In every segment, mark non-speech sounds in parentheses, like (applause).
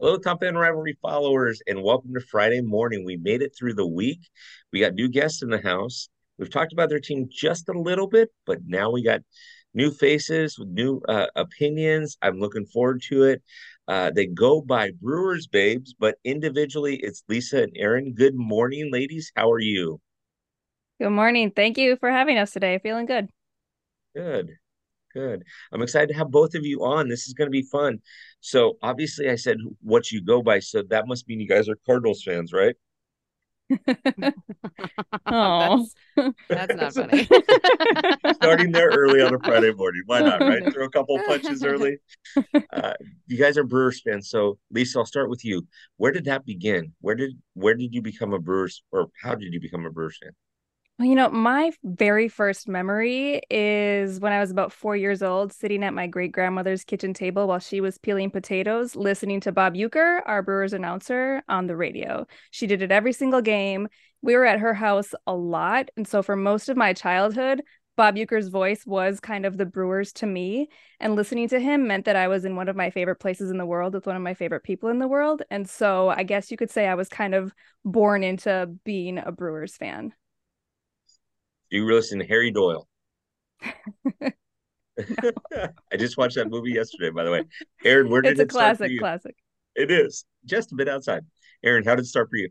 Hello, Top Fan Rivalry followers, and welcome to Friday morning. We made it through the week. We got new guests in the house. We've talked about their team just a little bit, but now we got new faces with new uh, opinions. I'm looking forward to it. Uh, they go by Brewers Babes, but individually, it's Lisa and Erin. Good morning, ladies. How are you? Good morning. Thank you for having us today. Feeling good. Good. Good. I'm excited to have both of you on. This is going to be fun. So, obviously, I said what you go by. So, that must mean you guys are Cardinals fans, right? oh, (laughs) (laughs) that's, that's not funny. (laughs) Starting there early on a Friday morning. Why not, right? Throw a couple punches early. Uh, you guys are Brewers fans. So, Lisa, I'll start with you. Where did that begin? Where did where did you become a Brewers or how did you become a Brewers fan? Well, you know, my very first memory is when I was about four years old, sitting at my great grandmother's kitchen table while she was peeling potatoes, listening to Bob Uecker, our Brewers announcer, on the radio. She did it every single game. We were at her house a lot. And so for most of my childhood, Bob Uecker's voice was kind of the Brewers to me. And listening to him meant that I was in one of my favorite places in the world with one of my favorite people in the world. And so I guess you could say I was kind of born into being a Brewers fan. Do you listen to Harry Doyle? (laughs) (laughs) I just watched that movie yesterday, by the way. Erin, where did it be? it's a it classic, classic. It is just a bit outside. Erin, how did it start for you?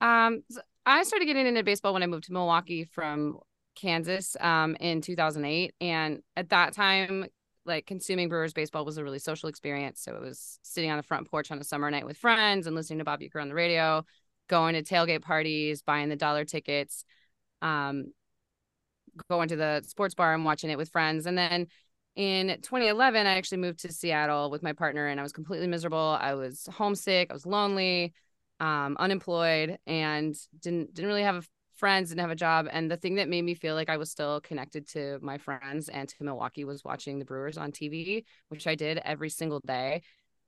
Um, so I started getting into baseball when I moved to Milwaukee from Kansas um, in 2008, and at that time, like consuming Brewers baseball was a really social experience. So it was sitting on the front porch on a summer night with friends and listening to Bob Uecker on the radio, going to tailgate parties, buying the dollar tickets um, going to the sports bar and watching it with friends. And then in 2011, I actually moved to Seattle with my partner, and I was completely miserable. I was homesick, I was lonely, um, unemployed, and didn't didn't really have friends, didn't have a job. And the thing that made me feel like I was still connected to my friends and to Milwaukee was watching the Brewers on TV, which I did every single day.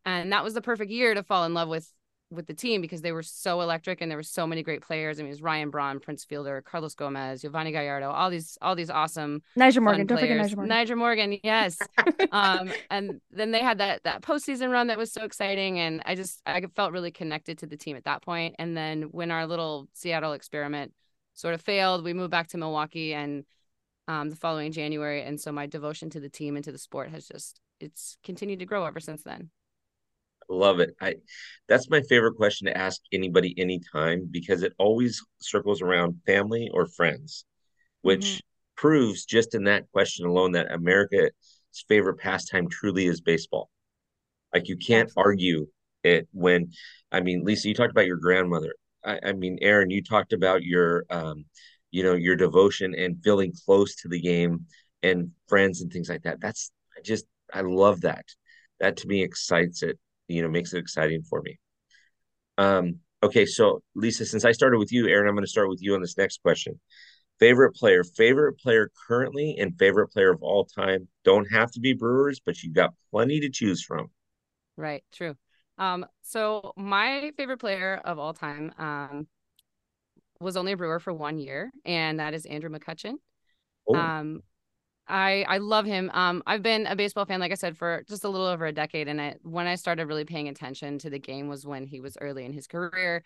And that was the perfect year to fall in love with with the team because they were so electric and there were so many great players. I mean, it was Ryan Braun, Prince Fielder, Carlos Gomez, Yovani Gallardo, all these, all these awesome Nyjer Morgan. Don't forget Nyjer Morgan. Nyjer Morgan, yes. (laughs) um, and then they had that that postseason run that was so exciting, and I just I felt really connected to the team at that point. And then when our little Seattle experiment sort of failed, we moved back to Milwaukee and um, the following January, and so my devotion to the team and to the sport has just it's continued to grow ever since then. Love it. I that's my favorite question to ask anybody anytime because it always circles around family or friends, which mm-hmm. proves just in that question alone that America's favorite pastime truly is baseball. Like you can't argue it when I mean, Lisa, you talked about your grandmother. I, I mean, Erin, you talked about your um, you know, your devotion and feeling close to the game and friends and things like that. That's I just I love that. That to me excites it you know makes it exciting for me. Um, okay, so Lisa, since I started with you, Erin, I'm going to start with you on this next question. Favorite player, favorite player currently, and favorite player of all time. Don't have to be Brewers, but you've got plenty to choose from. Right, true. Um, so my favorite player of all time um, was only a Brewer for one year, and that is Andrew McCutchen. Oh. Um, I I love him. Um, I've been a baseball fan, like I said, for just a little over a decade, and I, when I started really paying attention to the game was when he was early in his career,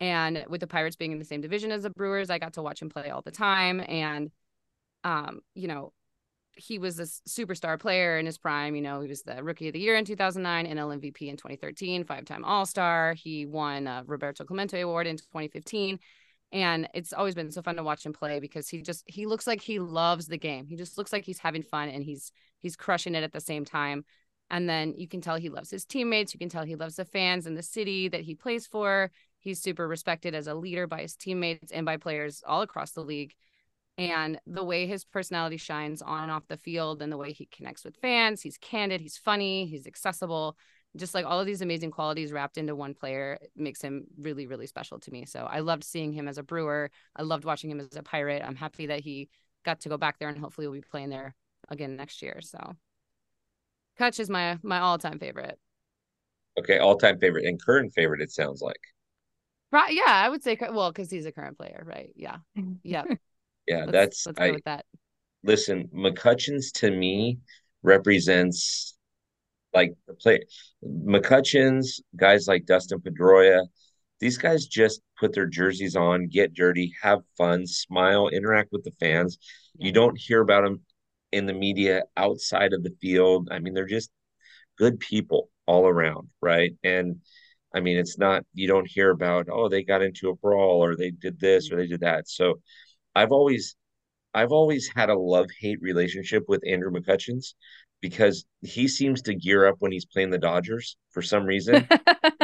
and with the Pirates being in the same division as the Brewers, I got to watch him play all the time, and um, you know, he was a superstar player in his prime. You know, he was the Rookie of the Year in 2009, NL MVP in 2013, five-time All-Star. He won a Roberto Clemente Award in 2015 and it's always been so fun to watch him play because he just he looks like he loves the game. He just looks like he's having fun and he's he's crushing it at the same time. And then you can tell he loves his teammates. You can tell he loves the fans and the city that he plays for. He's super respected as a leader by his teammates and by players all across the league. And the way his personality shines on and off the field and the way he connects with fans he's candid he's funny he's accessible just like all of these amazing qualities wrapped into one player makes him really really special to me. So i loved seeing him as a brewer. I loved watching him as a pirate. I'm happy that he got to go back there and hopefully we'll be playing there again next year. So Kutch is my my all-time favorite. Okay all-time favorite and current favorite it sounds like. Right yeah i would say well because he's a current player right? Yeah. (laughs) Yeah yeah let's, that's let's go I, with that. Listen McCutchens to me represents like the play McCutchens, guys like Dustin Pedroia, these guys just put their jerseys on, get dirty, have fun, smile, interact with the fans. You don't hear about them in the media outside of the field. I mean, they're just good people all around, right? And I mean, it's not you don't hear about oh they got into a brawl or they did this or they did that. So I've always I've always had a love hate relationship with Andrew McCutchens because he seems to gear up when he's playing the Dodgers for some reason.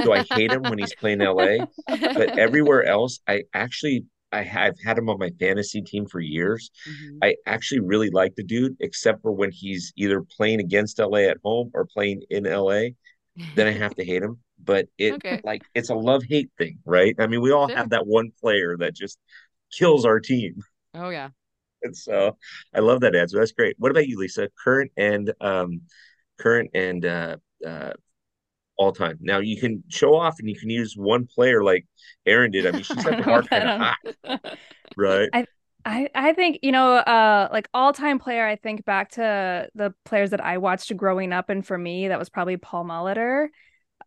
so I hate him when he's playing LA. But everywhere else, I actually I have had him on my fantasy team for years. Mm-hmm. I actually really like the dude, except for when he's either playing against LA at home or playing in LA. Then I have to hate him. But it okay. like it's a love hate thing, right? I mean, we all sure. have that one player that just kills our team. Oh yeah. (laughs) And so I love that answer. That's great. What about you, Lisa? Current and um, current and uh, uh, all time. Now you can show off and you can use one player like Erin did. I mean, she set the bar kind of high, (laughs) right? I, I I think you know, uh, like all time player. I think back to the players that I watched growing up, and for me, that was probably Paul Molitor.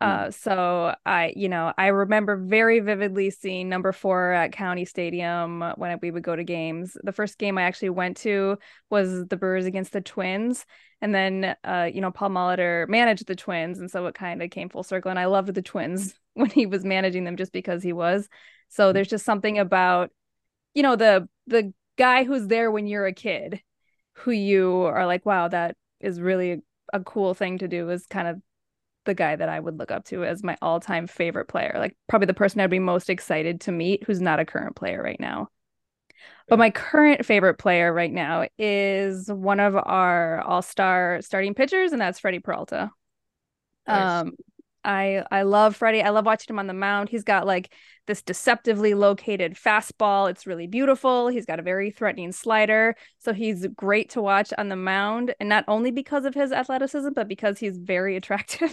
Uh, so I, you know, I remember very vividly seeing number four at County Stadium when we would go to games. The first game I actually went to was the Brewers against the Twins, and then, uh, you know, Paul Molitor managed the Twins, and so it kind of came full circle. And I loved the Twins (laughs) when he was managing them, just because he was. So there's just something about, you know, the the guy who's there when you're a kid, who you are like, wow, that is really a, a cool thing to do. Is kind of the guy that I would look up to as my all time favorite player. Like probably the person I'd be most excited to meet who's not a current player right now. But my current favorite player right now is one of our all star starting pitchers, and that's Freddie Peralta. Nice. Um, I I love Freddie. I love watching him on the mound. He's got like this deceptively located fastball. It's really beautiful. He's got a very threatening slider. So he's great to watch on the mound. And not only because of his athleticism, but because he's very (laughs) attractive.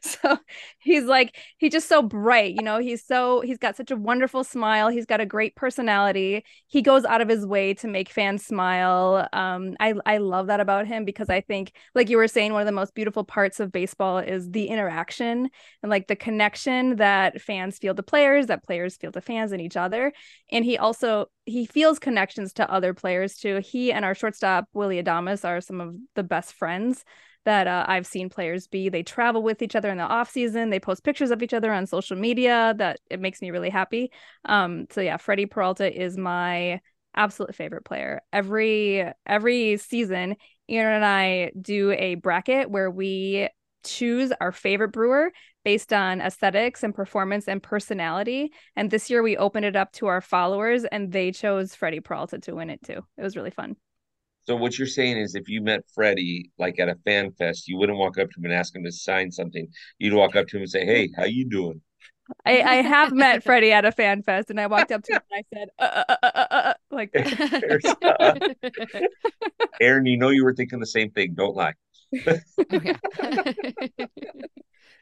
so he's like he's just so bright you know he's so he's got such a wonderful smile he's got a great personality he goes out of his way to make fans smile um i i love that about him because i think like you were saying one of the most beautiful parts of baseball is the interaction and like the connection that fans feel to players that players feel to fans and each other and he also he feels connections to other players too he and our shortstop Willy Adames are some of the best friends that uh, I've seen players be. They travel with each other in the off season. They post pictures of each other on social media. That it makes me really happy. Um, so yeah, Freddie Peralta is my absolute favorite player. Every every season, Erin and I do a bracket where we choose our favorite brewer based on aesthetics and performance and personality. And this year we opened it up to our followers and they chose Freddie Peralta to win it too. It was really fun. So what you're saying is if you met Freddie like at a fan fest, you wouldn't walk up to him and ask him to sign something. You'd walk up to him and say, Hey, how you doing? I, I have met Freddie at a fan fest and I walked up to him and I said, uh, uh, uh, uh, like (laughs) (laughs) Erin, you know you were thinking the same thing. Don't lie. Oh, (laughs)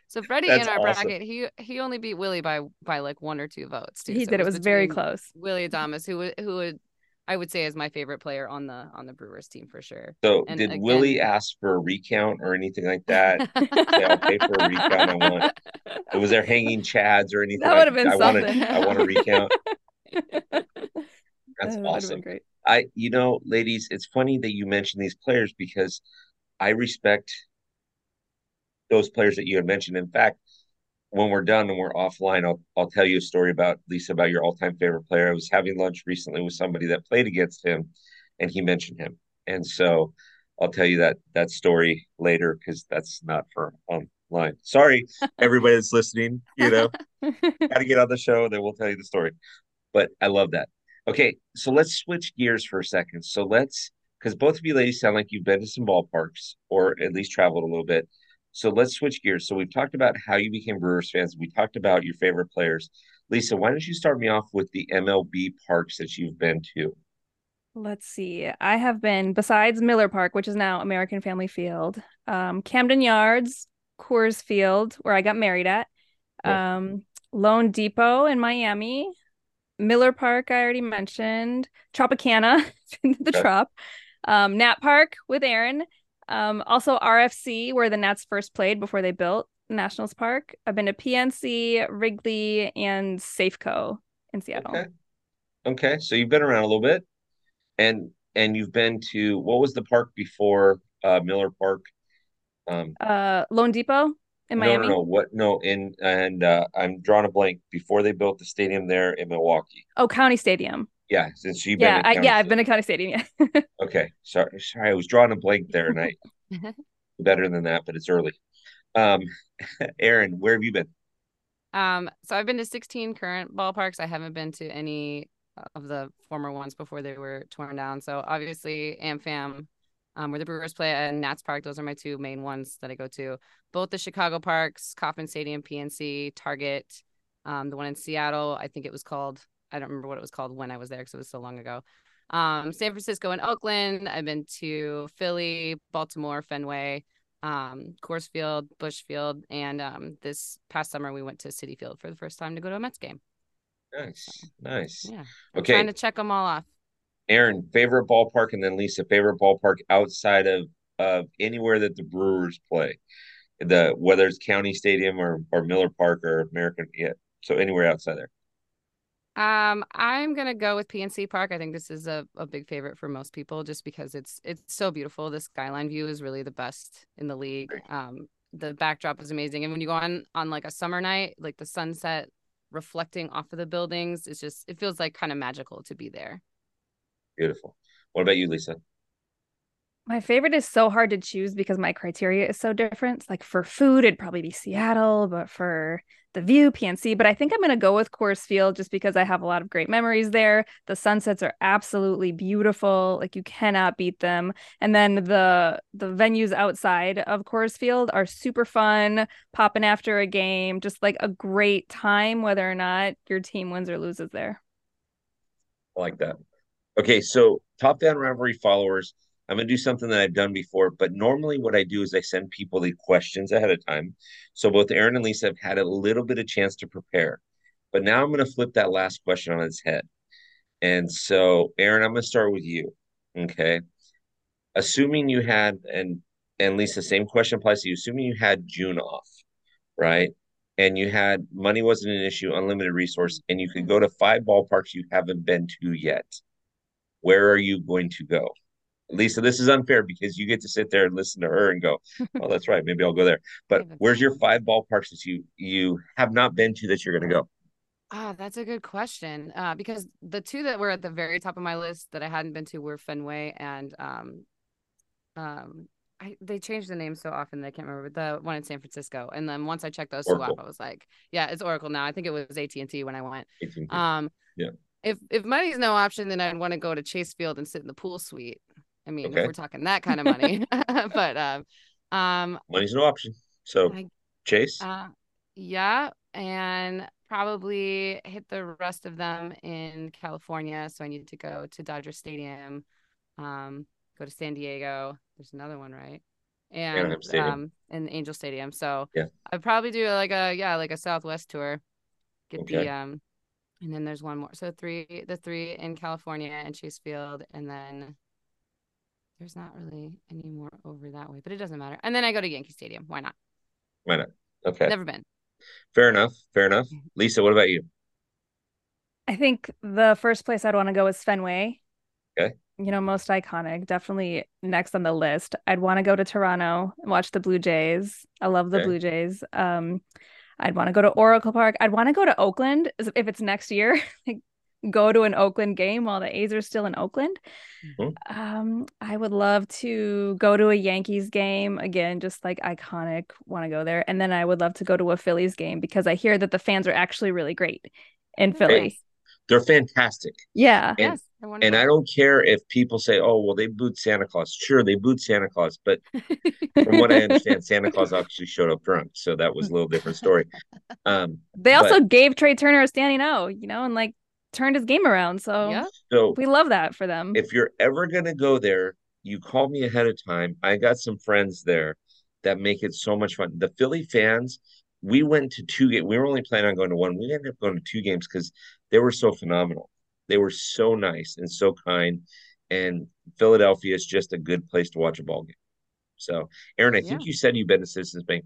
so Freddie That's in our awesome. bracket, he he only beat Willy by by like one or two votes. Too. He so did. It was, it was very close. Willy Adames, who would who would I would say is my favorite player on the on the Brewers team for sure. So and did again, Willy ask for a recount or anything like that? say, I'll pay for a recount. I want. Was there hanging chads or anything? That would have been I something. Want I want a recount. (laughs) That's that awesome. Great. I, you know, ladies, it's funny that you mentioned these players because I respect those players that you had mentioned. In fact, when we're done and we're offline, I'll I'll tell you a story about Lisa about your all time favorite player. I was having lunch recently with somebody that played against him, and he mentioned him, and so I'll tell you that that story later because that's not for online. Sorry, (laughs) everybody that's listening. You know, (laughs) got to get on the show, and then we'll tell you the story. But I love that. Okay, so let's switch gears for a second. So let's because both of you ladies sound like you've been to some ballparks or at least traveled a little bit. So let's switch gears. So we've talked about how you became Brewers fans. We talked about your favorite players. Lisa, why don't you start me off with the MLB parks that you've been to? Let's see. I have been, besides Miller Park, which is now American Family Field, um, Camden Yards, Coors Field, where I got married at, um, loanDepot in Miami, Miller Park, I already mentioned, Tropicana, (laughs) the okay. Trop, um, Nat Park with Erin. Um, also RFK, where the Nats first played before they built Nationals Park. I've been to PNC, Wrigley, and Safeco in Seattle. Okay. Okay, so you've been around a little bit, and and you've been to what was the park before uh, Miller Park? Um, uh, loanDepot in Miami. No, no, no, what? No, in and uh, I'm drawing a blank. Before they built the stadium there in Milwaukee. Oh, County Stadium. Yeah, since you've yeah, been. I, yeah, Stadium. I've been to County Stadium. Yeah. (laughs) okay, sorry, sorry, I was drawing a blank there, and I (laughs) better than that, but it's early. Um, (laughs) Erin, where have you been? Um, so I've been to 16 current ballparks. I haven't been to any of the former ones before they were torn down. So obviously, AmFam um, where the Brewers play and Nats Park. Those are my two main ones that I go to. Both the Chicago parks, Kauffman Stadium, PNC, Target, um, the one in Seattle. I think it was called. I don't remember what it was called when I was there because it was so long ago. Um, San Francisco and Oakland. I've been to Philly, Baltimore, Fenway, um, Coors Field, Busch Field, and um, this past summer we went to Citi Field for the first time to go to a Mets game. Nice, nice. Yeah, I'm okay. Trying to check them all off. Erin, favorite ballpark, and then Lisa, favorite ballpark outside of of anywhere that the Brewers play, the whether it's County Stadium or or Miller Park or American, yeah. So anywhere outside there. Um, I'm gonna go with PNC Park. I think this is a, a big favorite for most people, just because it's it's so beautiful. The skyline view is really the best in the league. Um, the backdrop is amazing, and when you go on on like a summer night, like the sunset reflecting off of the buildings, it's just it feels like kind of magical to be there. Beautiful. What about you, Lisa? My favorite is so hard to choose because my criteria is so different. Like for food, it'd probably be Seattle, but for the view, PNC. But I think I'm going to go with Coors Field just because I have a lot of great memories there. The sunsets are absolutely beautiful; like you cannot beat them. And then the the venues outside of Coors Field are super fun. Popping after a game, just like a great time, whether or not your team wins or loses there. I like that. Okay, so top fan rivalry followers. I'm gonna do something that I've done before, but normally what I do is I send people the questions ahead of time. So both Erin and Lisa have had a little bit of chance to prepare. But now I'm gonna flip that last question on its head. And so, Erin, I'm gonna start with you. Okay. Assuming you had and and Lisa, same question applies to you. Assuming you had June off, right? And you had money wasn't an issue, unlimited resource, and you could go to five ballparks you haven't been to yet where are you going to go? Lisa, this is unfair because you get to sit there and listen to her and go, "Oh, that's right. Maybe I'll go there." But (laughs) where's your five ballparks that you you have not been to that you're going to go? Ah, oh, that's a good question. Uh, because the two that were at the very top of my list that I hadn't been to were Fenway and um, um, I, they changed the name so often that I can't remember. the one in San Francisco, and then once I checked those Oracle. two off, I was like, "Yeah, it's Oracle now." I think it was AT and T when I went. AT&T. Um, yeah if if money's no option, then I'd want to go to Chase Field and sit in the pool suite. I mean, okay. if we're talking that kind of money, (laughs) (laughs) but um, um, money's no option. So I, Chase, uh, yeah, and probably hit the rest of them in California. So I need to go to Dodger Stadium, um, go to San Diego. There's another one, right? And um, in Angel Stadium. So yeah, I'd probably do like a yeah, like a Southwest tour. Get okay. the um and then there's one more. So three, the three in California and Chase Field, and then there's not really any more over that way, but it doesn't matter. And then I go to Yankee Stadium. Why not? Why not? Okay. Never been. Fair enough. Fair enough. Lisa, what about you? I think the first place I'd want to go is Fenway. Okay. You know, most iconic, definitely next on the list. I'd want to go to Toronto and watch the Blue Jays. I love the okay. Blue Jays. Um, I'd want to go to Oracle Park. I'd want to go to Oakland if it's next year. (laughs) like go to an Oakland game while the A's are still in Oakland. Mm-hmm. Um, I would love to go to a Yankees game again, just like iconic. Want to go there, and then I would love to go to a Phillies game because I hear that the fans are actually really great in Philly. They're fantastic. Yeah. And, yes. I and I don't care if people say, "Oh, well, they booed Santa Claus." Sure, they booed Santa Claus, but (laughs) from what I understand, Santa Claus actually showed up drunk, so that was a little different story. Um, they also but, gave Trea Turner a standing O, you know, and like turned his game around. So, yeah. so we love that for them. If you're ever gonna go there, you call me ahead of time. I got some friends there that make it so much fun. The Philly fans, we went to two games. We were only planning on going to one. We ended up going to two games because they were so phenomenal. They were so nice and so kind. And Philadelphia is just a good place to watch a ball game. So, Erin, I yeah. think you said you've been to Citizens Bank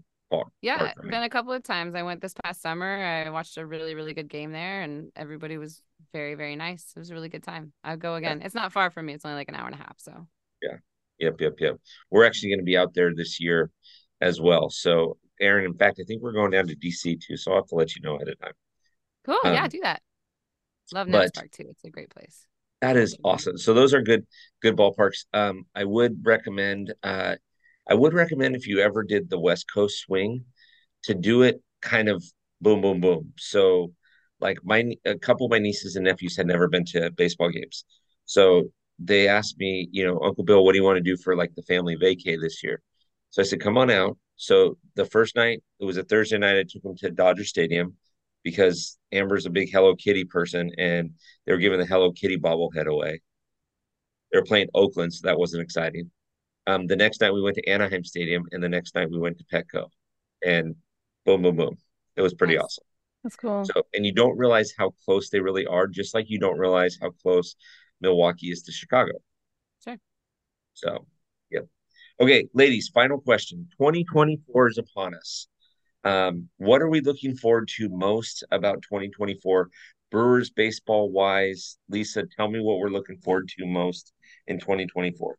Yeah, been a couple of times. I went this past summer. I watched a really, really good game there, and everybody was very, very nice. It was a really good time. I'll go again. Yeah. It's not far from me. It's only like an hour and a half. So. Yeah. Yep. Yep. Yep. We're actually going to be out there this year as well. So, Erin, in fact, I think we're going down to DC too. So I'll have to let you know ahead of time. Cool. Um, yeah, do that. Love Nats Park too. It's a great place. That is awesome. So those are good, good ballparks. Um, I would recommend. Uh, I would recommend if you ever did the West Coast swing, to do it kind of boom, boom, boom. So, like my a couple of my nieces and nephews had never been to baseball games, so they asked me, you know, Uncle Bill, what do you want to do for like the family vacay this year? So I said, come on out. So the first night, it was a Thursday night. I took them to Dodger Stadium because Amber's a big Hello Kitty person, and they were giving the Hello Kitty bobblehead away. They were playing Oakland, so that wasn't exciting. Um, the next night we went to Anaheim Stadium, and the next night we went to Petco, and boom, boom, boom. It was pretty nice. awesome. That's cool. So, and you don't realize how close they really are, just like you don't realize how close Milwaukee is to Chicago. Sure. So, yep. Okay, ladies, final question. 2024 is upon us. Um, what are we looking forward to most about 2024? Brewers baseball wise, Lisa, tell me what we're looking forward to most in 2024.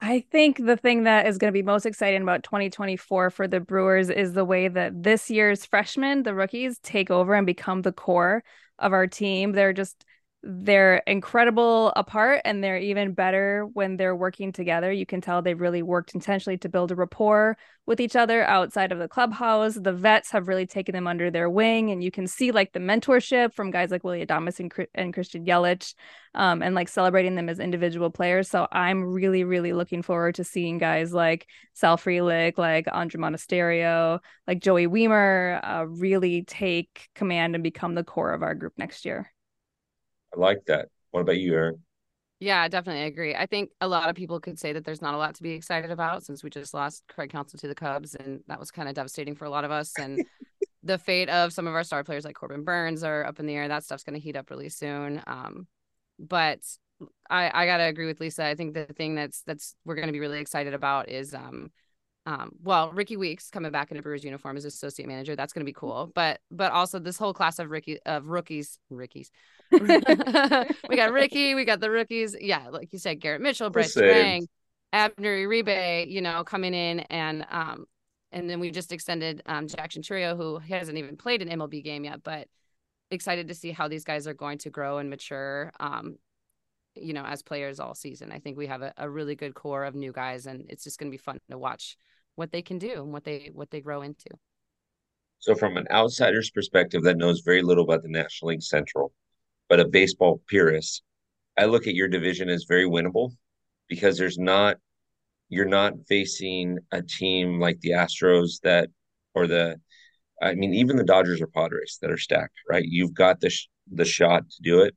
I think the thing that is going to be most exciting about 2024 for the Brewers is the way that this year's freshmen, the rookies, take over and become the core of our team. They're just they're incredible apart and they're even better when they're working together. You can tell they've really worked intentionally to build a rapport with each other outside of the clubhouse. The vets have really taken them under their wing, and you can see like the mentorship from guys like Willy Adames and, and Christian Yelich, um, and like celebrating them as individual players. So I'm really, really looking forward to seeing guys like Sal Frelick, like Andre Monasterio, like Joey Wiemer, uh, really take command and become the core of our group next year. I like that. What about you, Erin? Yeah, definitely agree. I think a lot of people could say that there's not a lot to be excited about since we just lost Craig Counsell to the Cubs, and that was kind of devastating for a lot of us. And (laughs) the fate of some of our star players like Corbin Burnes are up in the air. That stuff's going to heat up really soon. Um, but I I gotta agree with Lisa. I think the thing that's that's we're going to be really excited about is um um, well, Rickie Weeks coming back in a Brewers uniform as associate manager. That's going to be cool. But but also this whole class of Ricky of rookies, Rickies. (laughs) (laughs) we got Ricky, we got the rookies. Yeah, like you said, Garrett Mitchell, Brice Turang, Abner Uribe, you know, coming in and um and then we just extended um Jackson Chourio, who hasn't even played an MLB game yet, but excited to see how these guys are going to grow and mature. Um, you know, as players all season. I think we have a, a really good core of new guys and it's just gonna be fun to watch what they can do and what they what they grow into. So from an outsider's perspective that knows very little about the National League Central, but a baseball purist, I look at your division as very winnable because there's not you're not facing a team like the Astros that or the I mean even the Dodgers or Padres that are stacked, right? You've got the sh- the shot to do it.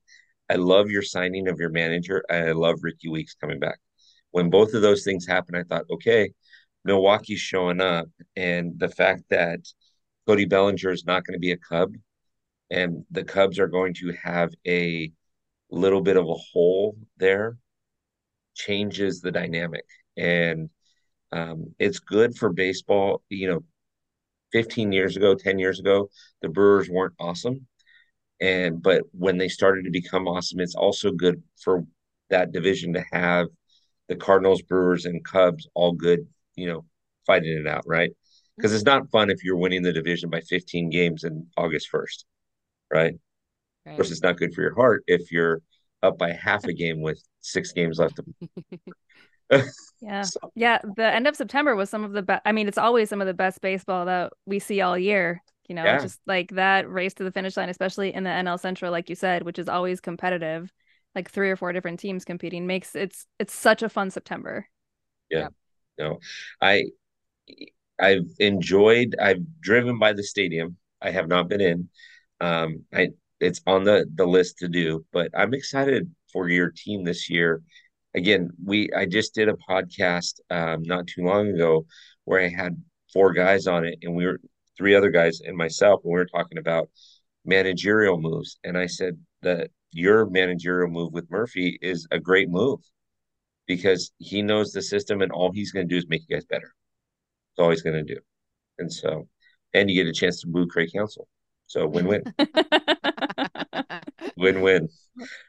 I love your signing of your manager. I love Rickie Weeks coming back. When both of those things happened, I thought, okay, Milwaukee's showing up, and the fact that Cody Bellinger is not going to be a Cub, and the Cubs are going to have a little bit of a hole there, changes the dynamic, and um, it's good for baseball. You know, 15 years ago, 10 years ago, the Brewers weren't awesome, and but when they started to become awesome, it's also good for that division to have the Cardinals, Brewers, and Cubs all good you know, fighting it out, right? Because it's not fun if you're winning the division by 15 games in August 1st, right? right? Of course, it's not good for your heart if you're up by half a game with six games left. (laughs) yeah. (laughs) So. Yeah. The end of September was some of the best. I mean, it's always some of the best baseball that we see all year. You know, yeah. just like that race to the finish line, especially in the NL Central, like you said, which is always competitive, like three or four different teams competing, makes it's it's such a fun September. Yeah. Yep no, I I've enjoyed. I've driven by the stadium. I have not been in. Um, I it's on the the list to do, but I'm excited for your team this year. Again, we I just did a podcast um, not too long ago where I had four guys on it, and we were three other guys and myself, and we were talking about managerial moves. And I said that your managerial move with Murphy is a great move because he knows the system and all he's going to do is make you guys better. It's all he's going to do. And so, and you get a chance to boo Craig Counsell. So win win. win win.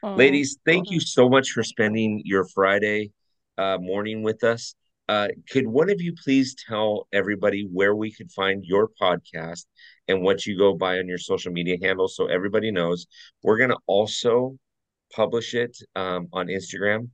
Ladies, thank you so much for spending your Friday uh, morning with us. Uh, could one of you please tell everybody where we could find your podcast and what you go by on your social media handles so everybody knows? We're going to also publish it um, on Instagram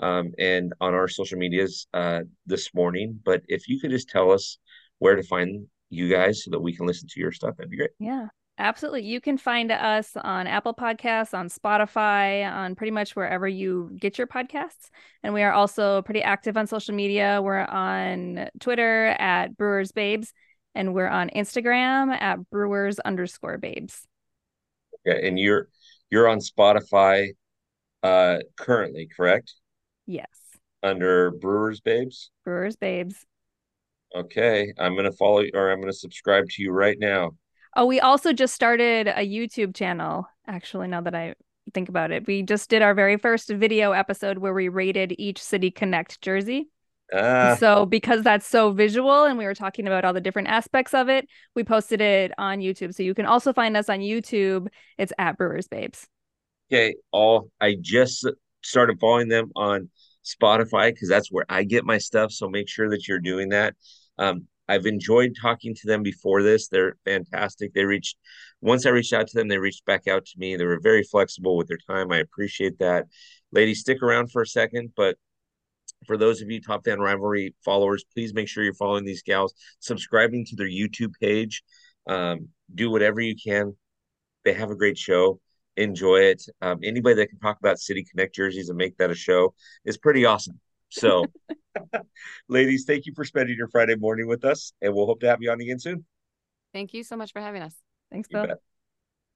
um, and on our social medias uh, this morning. But if you could just tell us where to find you guys so that we can listen to your stuff, that'd be great. Yeah. Absolutely. You can find us on Apple Podcasts, on Spotify, on pretty much wherever you get your podcasts. And we are also pretty active on social media. We're on Twitter at Brewers Babes, and we're on Instagram at Brewers underscore Babes. Yeah, and you're you're on Spotify uh currently, correct? Yes. Under Brewers Babes? Brewers Babes. Okay. I'm gonna follow or I'm gonna subscribe to you right now. Oh, we also just started a YouTube channel. Actually, now that I think about it, we just did our very first video episode where we rated each City Connect jersey. Uh, so because that's so visual and we were talking about all the different aspects of it, we posted it on YouTube. So you can also find us on YouTube. It's at Brewers Babes. Okay. All I just started following them on Spotify because that's where I get my stuff. So make sure that you're doing that. Um, I've enjoyed talking to them before this. They're fantastic. They reached once I reached out to them, they reached back out to me. They were very flexible with their time. I appreciate that. Ladies, stick around for a second, but for those of you top fan rivalry followers, please make sure you're following these gals, subscribing to their YouTube page. Um, do whatever you can. They have a great show. Enjoy it. Um, anybody that can talk about City Connect jerseys and make that a show is pretty awesome. So, (laughs) ladies, thank you for spending your Friday morning with us, and we'll hope to have you on again soon. Thank you so much for having us. Thanks, Bill.